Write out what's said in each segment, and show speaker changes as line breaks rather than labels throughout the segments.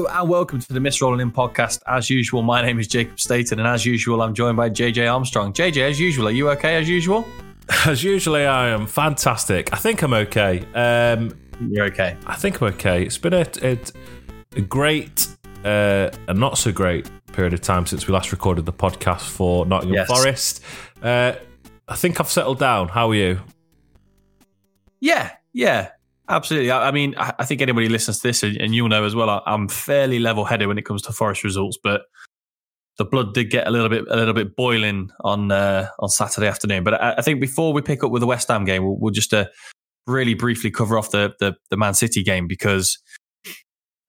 Hello and welcome to the Mist Rolling In podcast. As usual, my name is Jacob Staten, and as usual, I'm joined by JJ Armstrong. JJ, as usual, are you okay? As usual,
as usually, I am fantastic. I think I'm okay. Um,
You're okay.
I think I'm okay. It's been a, a, a great uh, and not so great period of time since we last recorded the podcast for Nottingham yes. Forest. Uh, I think I've settled down. How are you?
Yeah, yeah, absolutely. I, mean, I, think anybody listens to this, and, you'll know as well, I'm fairly level-headed when it comes to Forest results, but the blood did get a little bit a little bit boiling on uh, on Saturday afternoon. But I, think before we pick up with the West Ham game, we'll, we'll just uh, really briefly cover off the, the, the Man City game because.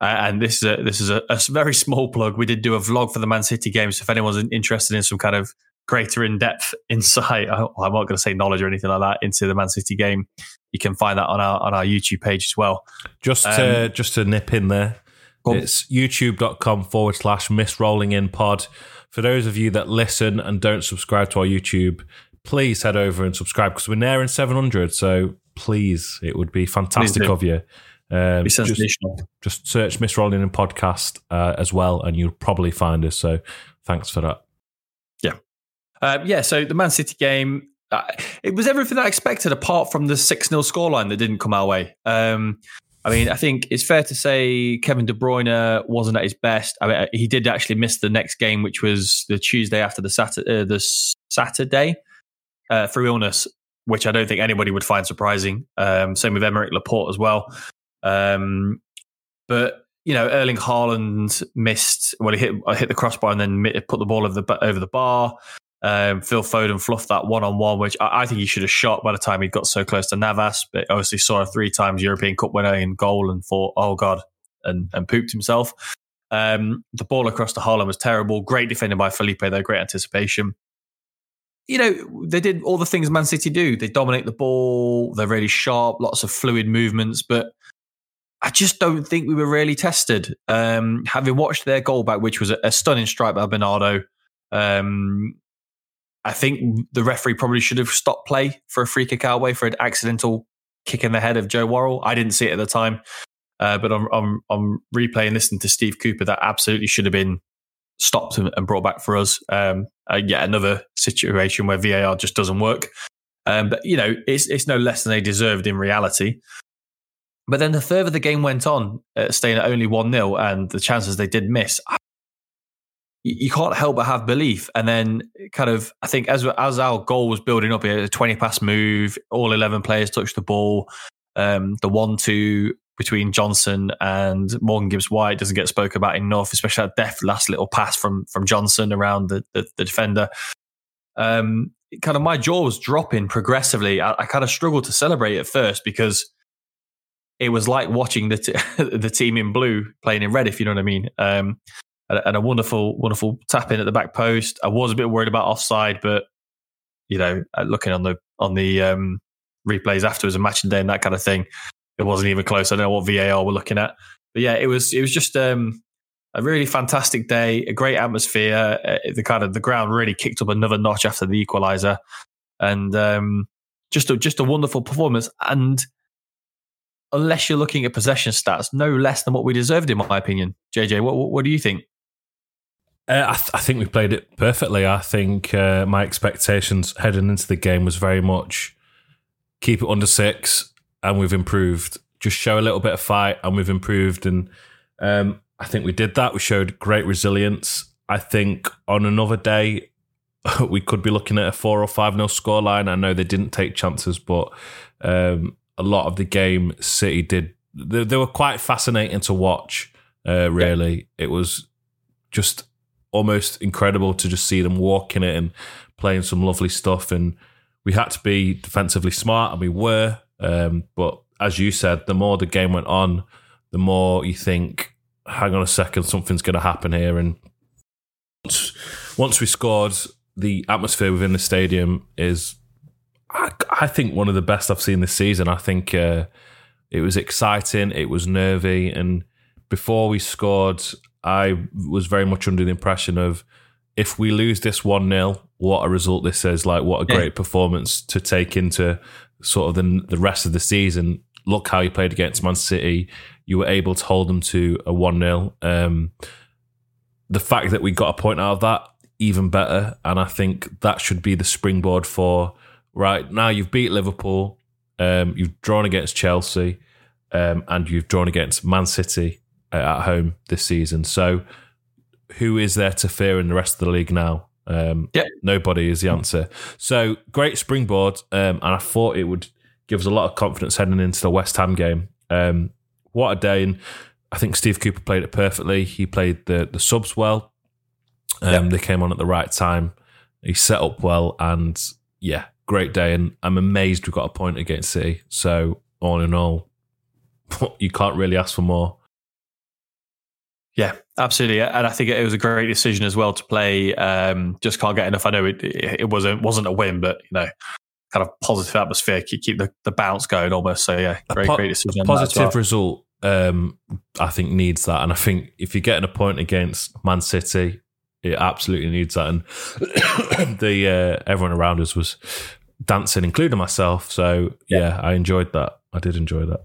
And this is a this is a, a, very small plug. We did do a vlog for the Man City game, so if anyone's interested in some kind of greater in depth insight, I, I'm not going to say knowledge or anything like that into the Man City game, you can find that on our on our YouTube page as well.
Just to, um, just to nip in there, it's youtube.com forward slash miss rolling in pod. For those of you that listen and don't subscribe to our YouTube, please head over and subscribe because we're nearing 700. So please, it would be fantastic of you.
Um,
just, just, search Mist Rolling in podcast uh, as well, and you'll probably find us. So thanks for that.
Yeah. Uh, yeah. So the Man City game, uh, it was everything I expected apart from the 6 0 scoreline that didn't come our way. Um, I mean, I think it's fair to say Kevin De Bruyne wasn't at his best. I mean, he did actually miss the next game, which was the Tuesday after the Saturday, uh, the Saturday uh, through illness, which I don't think anybody would find surprising. Um, same with Aymeric Laporte as well. Um, but you know, Erling Haaland missed. Well, he hit hit the crossbar and then put the ball over the over the bar. Um, Phil Foden fluffed that one on one, which I, I, think he should have shot by the time he got so close to Navas. But obviously saw a three times European Cup winner in goal and thought, oh God, and, and pooped himself. Um, the ball across the Haaland was terrible. Great defending by Felipe, though, great anticipation. You know, they did all the things Man City do. They dominate the ball, they're really sharp, lots of fluid movements, but I just don't think we were really tested. Um, having watched their goal back, which was a, a stunning strike by Bernardo, um, I think the referee probably should have stopped play for a free kick our way for an accidental kick in the head of Joe Worrall. I didn't see it at the time, uh, but I'm, replaying listening to Steve Cooper. That absolutely should have been stopped and, brought back for us. Um, uh, yet another situation where VAR just doesn't work. Um, but you know, it's it's no less than they deserved in reality. But then the further the game went on, uh, staying at only one 0 and the chances they did miss, you can't help but have belief. And then, kind of, I think as as our goal was building up, a twenty pass move, all eleven players touched the ball. Um, the one two between Johnson and Morgan Gibbs White doesn't get spoken about enough, especially that deft last little pass from from Johnson around the the, the defender. Um, kind of my jaw was dropping progressively. I, I kind of struggled to celebrate at first because it was like watching the t- the team in blue playing in red, if you know what I mean. Um, and a wonderful, wonderful tap in at the back post. I was a bit worried about offside, but you know, uh, looking on the on the um, replays afterwards and matching day and that kind of thing, it wasn't even close. I don't know what VAR we're looking at, but yeah, it was it was just um, a really fantastic day, a great atmosphere. Uh, the kind of the ground really kicked up another notch after the equaliser, and um, just a, just a wonderful performance. And unless you're looking at possession stats, no less than what we deserved, in my opinion. JJ, what what, what do you think?
Uh, I, th- I, think we played it perfectly. I think uh, my expectations heading into the game was very much keep it under six, and we've improved. Just show a little bit of fight, and we've improved. And um, I think we did that. We showed great resilience. I think on another day, we could be looking at a four or five nil scoreline. I know they didn't take chances, but um, a lot of the game, City did. They, they were quite fascinating to watch. Uh, really, yeah. it was just almost incredible to just see them walking it and playing some lovely stuff. And we had to be defensively smart, and we were. Um, but as you said, the more the game went on, the more you think, hang on a second, something's going to happen here. And once, once we scored, the atmosphere within the stadium is, I, I think, one of the best I've seen this season. I think uh, it was exciting, it was nervy, and before we scored, I was very much under the impression of if we lose this 1 0, what a result this is. Like, what a great yeah. performance to take into sort of the, the rest of the season. look how you played against Man City. You were able to hold them to a 1 0. Um, the fact that we got a point out of that, even better. And I think that should be the springboard for right now. You've beat Liverpool, um, you've drawn against Chelsea, um, and you've drawn against Man City at home this season. So, who is there to fear in the rest of the league now? Um,
yeah.
Nobody is the answer. So, great springboard. Um, and I thought it would give us a lot of confidence heading into the West Ham game. Um, what a day! And I think Steve Cooper played it perfectly. He played the the subs well. Um. They came on at the right time. He set up well, and yeah, great day. And I'm amazed we got a point against City. So all in all, you can't really ask for more.
Yeah, absolutely, and I think it was a great decision as well to play. Um, just can't get enough. I know it, it wasn't wasn't a win, but you know, kind of positive atmosphere, keep, keep the, the bounce going almost. So yeah, great, po- great decision.
Positive
well.
result, um, I think needs that, and I think if you're getting a point against Man City, it absolutely needs that. And the uh, everyone around us was dancing, including myself. So yeah. yeah, I enjoyed that. I did enjoy that.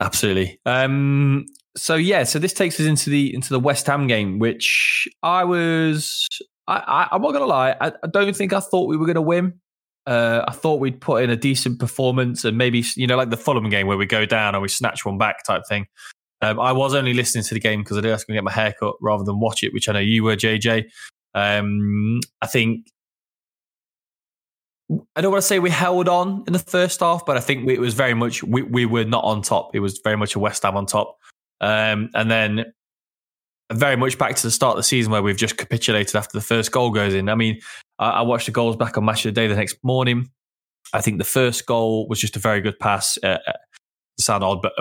Absolutely. Um, so yeah, so this takes us into the into the West Ham game, which I was. I, I, am not gonna lie. I, I don't think I thought we were gonna win. Uh, I thought we'd put in a decent performance and maybe, you know, like the Fulham game where we go down and we snatch one back type thing. Um, I was only listening to the game because I did ask to get my haircut rather than watch it, which I know you were, JJ. Um, I think I don't want to say we held on in the first half, but I think we, it was very much we, we were not on top. It was very much a West Ham on top, um, and then very much back to the start of the season where we've just capitulated after the first goal goes in. I mean, I, I watched the goals back on Match of the Day the next morning. I think the first goal was just a very good pass. Uh, uh sound odd, but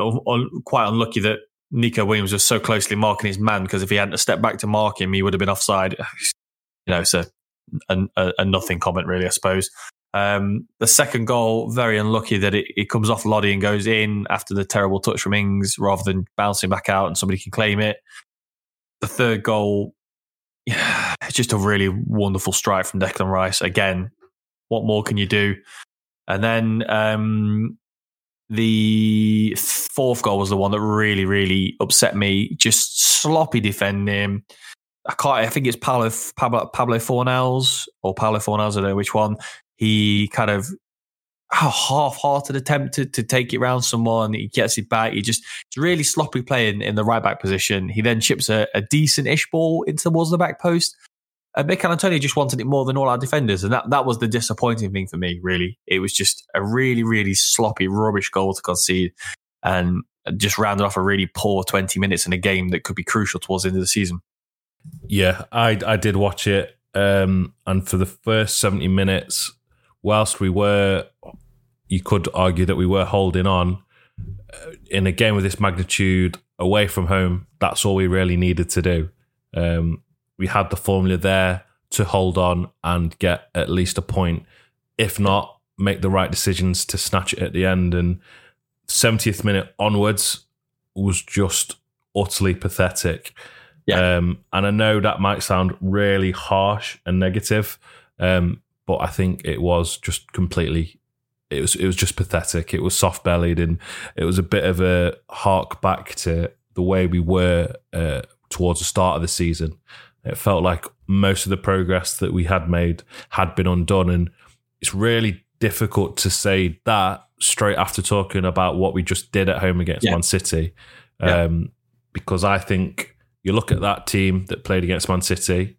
quite unlucky that Neco Williams was so closely marking his man because if he hadn't stepped back to mark him, he would have been offside. You know, so a, a, a nothing comment, really, I suppose. Um, the second goal, very unlucky that it, it, comes off Lodi and goes in after the terrible touch from Ings rather than bouncing back out and somebody can claim it. The third goal, yeah, it's just a really wonderful strike from Declan Rice. Again, what more can you do? And then um, the fourth goal was the one that really, really upset me. Just sloppy defending. I can't. I think it's Pablo Pablo, Pablo Fornals or Pablo Fornals. I don't know which one. He kind of a half-hearted attempt to, to take it around someone. He gets it back. He just it's really sloppy playing in the right back position. He then chips a, a decent-ish ball into towards the back post. And Michail Antonio just wanted it more than all our defenders, and that that was the disappointing thing for me. Really, it was just a really, really sloppy, rubbish goal to concede, and just rounded off a really poor twenty minutes in a game that could be crucial towards the end of the season.
Yeah, I I did watch it, um, and for the first seventy minutes, whilst we were, you could argue that we were holding on uh, in a game of this magnitude away from home. That's all we really needed to do. Um, we had the formula there to hold on and get at least a point, if not make the right decisions to snatch it at the end. And 70th minute onwards was just utterly pathetic. Yeah. Um, and I know that might sound really harsh and negative, um, but I think it was just completely. It was it was just pathetic. It was soft bellied, and it was a bit of a hark back to the way we were uh, towards the start of the season. It felt like most of the progress that we had made had been undone, and it's really difficult to say that straight after talking about what we just did at home against yeah. Man City, um, yeah. because I think you look at that team that played against Man City,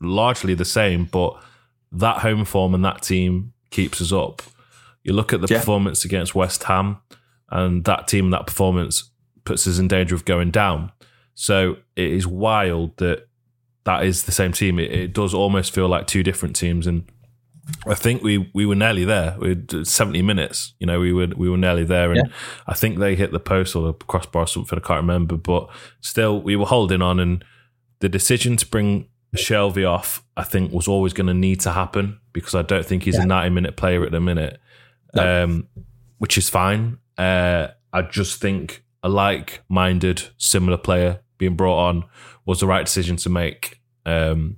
largely the same, but that home form and that team keeps us up. You look at the yeah. performance against West Ham, and that team that performance puts us in danger of going down. So it is wild that that is the same team. It, it does almost feel like two different teams, and I think we we were nearly there. We seventy minutes. You know, we were we were nearly there, and yeah. I think they hit the post or the crossbar or something. I can't remember, but still, we were holding on. And the decision to bring Shelvey off, I think, was always going to need to happen because I don't think he's yeah. a ninety minute player at the minute, no. um, which is fine. Uh, I just think a like minded, similar player being brought on was the right decision to make. Um,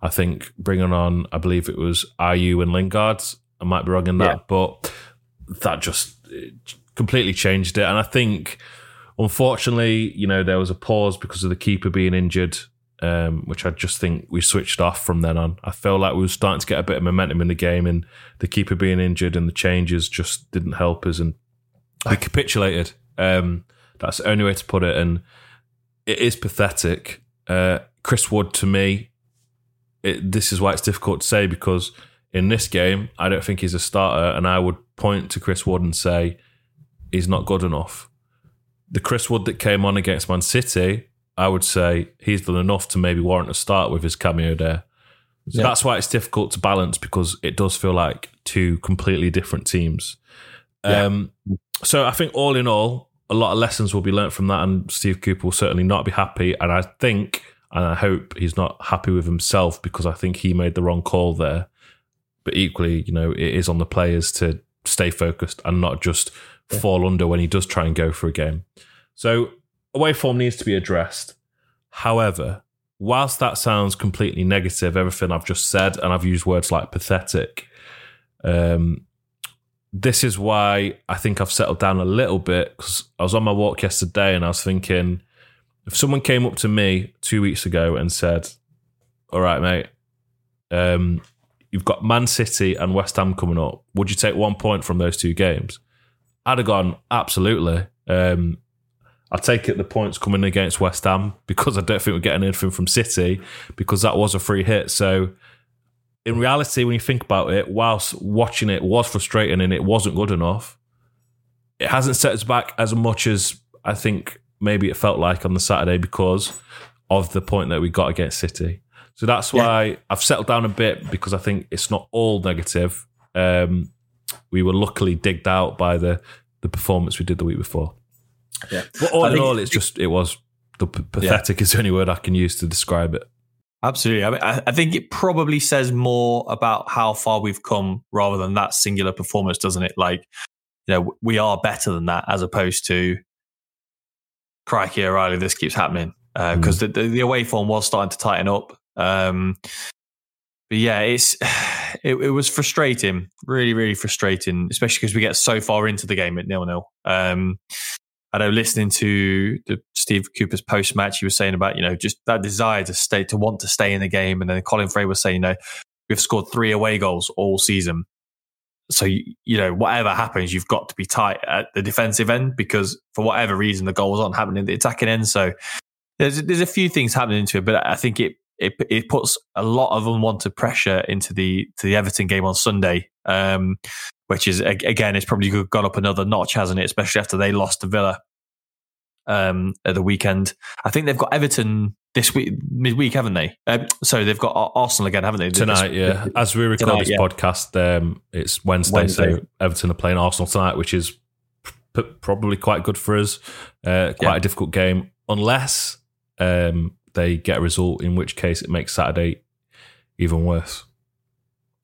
I think bringing on, I believe it was Ayew and Lingard. I might be wrong in that, yeah. but that just completely changed it. And I think, unfortunately, you know, there was a pause because of the keeper being injured, um, which I just think we switched off from then on. I felt like we were starting to get a bit of momentum in the game, and the keeper being injured and the changes just didn't help us, and we capitulated. Um, that's the only way to put it, and it is pathetic. Uh, Chris Wood, to me, it, this is why it's difficult to say because in this game, I don't think he's a starter, and I would point to Chris Wood and say he's not good enough. The Chris Wood that came on against Man City, I would say he's done enough to maybe warrant a start with his cameo there. So that's why it's difficult to balance because it does feel like two completely different teams. Um, so I think all in all, a lot of lessons will be learnt from that, and Steve Cooper will certainly not be happy. And I think, and I hope he's not happy with himself because I think he made the wrong call there. But equally, you know, it is on the players to stay focused and not just yeah. fall under when he does try and go for a game. So away form needs to be addressed. However, whilst that sounds completely negative, everything I've just said, and I've used words like pathetic, um, this is why I think I've settled down a little bit because I was on my walk yesterday and I was thinking if someone came up to me two weeks ago and said, All right, mate, um, you've got Man City and West Ham coming up, would you take one point from those two games? I'd have gone, Absolutely. Um, I'll take it the points coming against West Ham because I don't think we're getting anything from City because that was a free hit. So in reality, when you think about it, whilst watching it was frustrating and it wasn't good enough, it hasn't set us back as much as I think maybe it felt like on the Saturday because of the point that we got against City. So that's why yeah. I've settled down a bit because I think it's not all negative. Um, we were luckily digged out by the the performance we did the week before. Yeah, but all I in all, it's just it was the pathetic yeah. is the only word I can use to describe it.
Absolutely. I, mean, I think it probably says more about how far we've come rather than that singular performance, doesn't it? Like, you know, we are better than that as opposed to crikey, O'Reilly, this keeps happening. Because uh, mm. the, the, away form was starting to tighten up. Um, but yeah, it's it, it, was frustrating, really, really frustrating, especially because we get so far into the game at nil nil. Um, I know listening to the Steve Cooper's post match, he was saying about, you know, just that desire to stay, to want to stay in the game. And then Colin Fray was saying, you know, we've scored three away goals all season. So, you, you know, whatever happens, you've got to be tight at the defensive end because for whatever reason, the goals aren't happening at the attacking end. So there's, there's a few things happening into it, but I think it, it, it puts a lot of unwanted pressure into the, to the Everton game on Sunday. Um, which is again, it's probably gone up another notch, hasn't it? Especially after they lost to Villa um, at the weekend. I think they've got Everton this week, midweek, haven't they? Um, so they've got Arsenal again, haven't they?
Tonight,
this,
yeah. As we record tonight, this yeah. podcast, um, it's Wednesday, Wednesday, so Everton are playing Arsenal tonight, which is p- probably quite good for us. Uh, quite yeah. a difficult game, unless um, they get a result, in which case it makes Saturday even worse.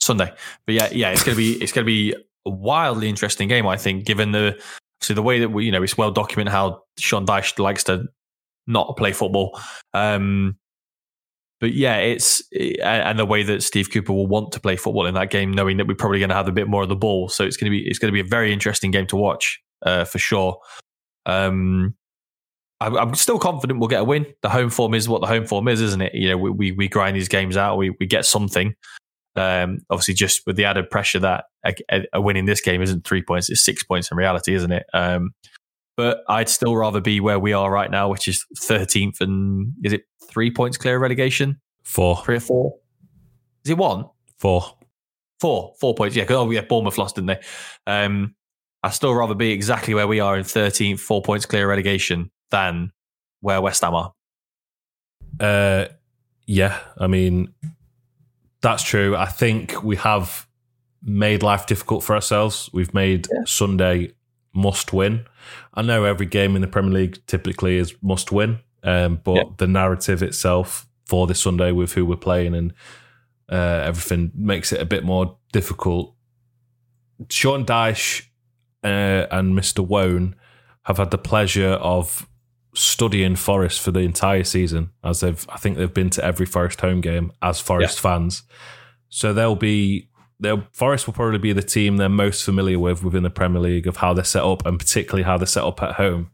Sunday, but yeah, yeah, it's gonna be it's gonna be a wildly interesting game. I think, given the so the way that we, you know, it's well documented how Sean Dyche likes to not play football. Um, but yeah, it's and the way that Steve Cooper will want to play football in that game, knowing that we're probably going to have a bit more of the ball. So it's going to be it's going to be a very interesting game to watch uh, for sure. Um, I'm still confident we'll get a win. The home form is what the home form is, isn't it? You know, we we, we grind these games out, we we get something. Um, obviously, just with the added pressure that a, a, win in this game isn't three points; it's six points in reality, isn't it? Um, but I'd still rather be where we are right now, which is 13th, and is it three points clear of relegation?
Four,
three or four? Is it one?
Four,
four, four points. Yeah, because oh yeah, Bournemouth lost, didn't they? Um, I'd still rather be exactly where we are in 13th, four points clear of relegation, than where West Ham are.
Uh, yeah, I mean, that's true. I think we have made life difficult for ourselves. We've made yeah. Sunday must win. I know every game in the Premier League typically is must win, um, but yeah. the narrative itself for this Sunday with who we're playing and uh, everything makes it a bit more difficult. Sean Dyche uh, and Mr. Woan have had the pleasure of studying Forest for the entire season, as they've I think they've been to every Forest home game as Forest yeah. fans. So they'll be they'll Forest will probably be the team they're most familiar with within the Premier League of how they're set up and particularly how they're set up at home.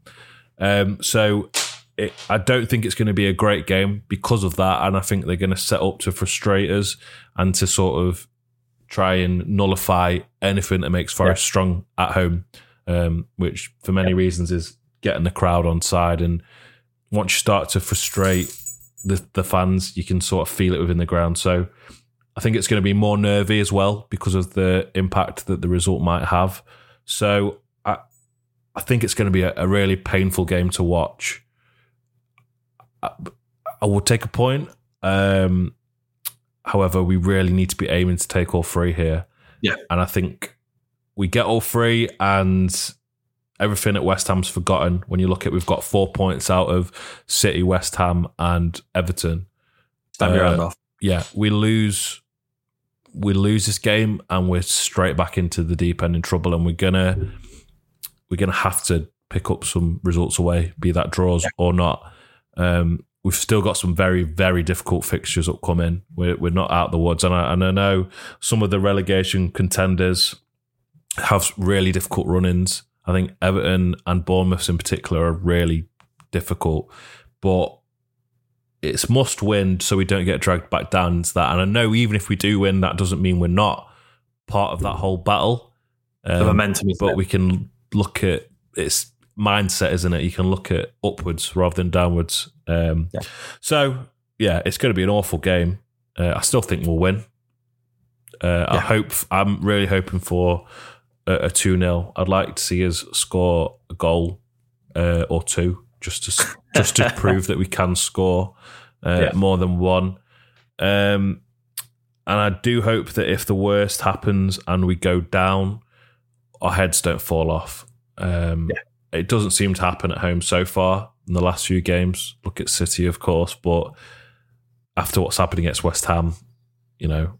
Um, so it, I don't think it's going to be a great game because of that, and I think they're going to set up to frustrate us and to sort of try and nullify anything that makes Forest yeah. strong at home, um, which for many yeah. reasons is getting the crowd on side. And once you start to frustrate the the fans, you can sort of feel it within the ground. So I think it's going to be more nervy as well because of the impact that the result might have. So I I think it's going to be a, a really painful game to watch. I, I will take a point. Um, however, we really need to be aiming to take all three here.
Yeah,
and I think we get all three, and everything at West Ham's forgotten. When you look at, we've got four points out of City, West Ham, and Everton.
Your hand uh, off.
Yeah, we lose. We lose this game, and we're straight back into the deep end in trouble. And we're gonna, we're gonna have to pick up some results away, be that draws yeah. or not. Um, we've still got some very, very difficult fixtures upcoming. We're, we're not out the woods. And I, and I know some of the relegation contenders have really difficult run ins. I think Everton and Bournemouth in particular are really difficult, but it's must win so we don't get dragged back down into that. And I know even if we do win, that doesn't mean we're not part of that whole battle.
Um, the momentum,
but we can look at its mindset, isn't it? You can look at upwards rather than downwards. Um, yeah. So yeah, it's going to be an awful game. Uh, I still think we'll win. Uh, yeah. I hope. I'm really hoping for a, 2 0. I'd like to see us score a goal uh, or two just to just to prove that we can score uh, yeah. more than one. Um, and I do hope that if the worst happens and we go down, our heads don't fall off. Um, yeah. It doesn't seem to happen at home so far in the last few games. Look at City, of course, but after what's happened against West Ham, you know,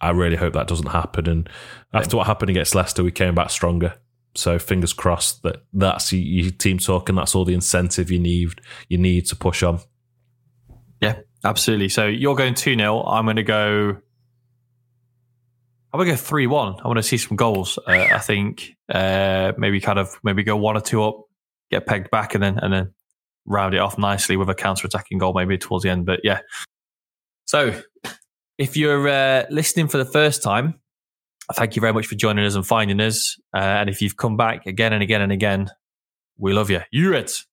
I really hope that doesn't happen. And after what happened against Leicester, we came back stronger. So fingers crossed that that's your team talk and that's all the incentive you need you need to push on.
Yeah, absolutely. So you're going 2 0. I'm going to go. I'm going to go 3 1. I want to see some goals. Uh, I think uh, maybe kind of maybe go one or two up, get pegged back, and then and then round it off nicely with a counter attacking goal maybe towards the end. But yeah. So if you're uh, listening for the first time, thank you very much for joining us and finding us. Uh, and if you've come back again and again and again, we love you. You're it.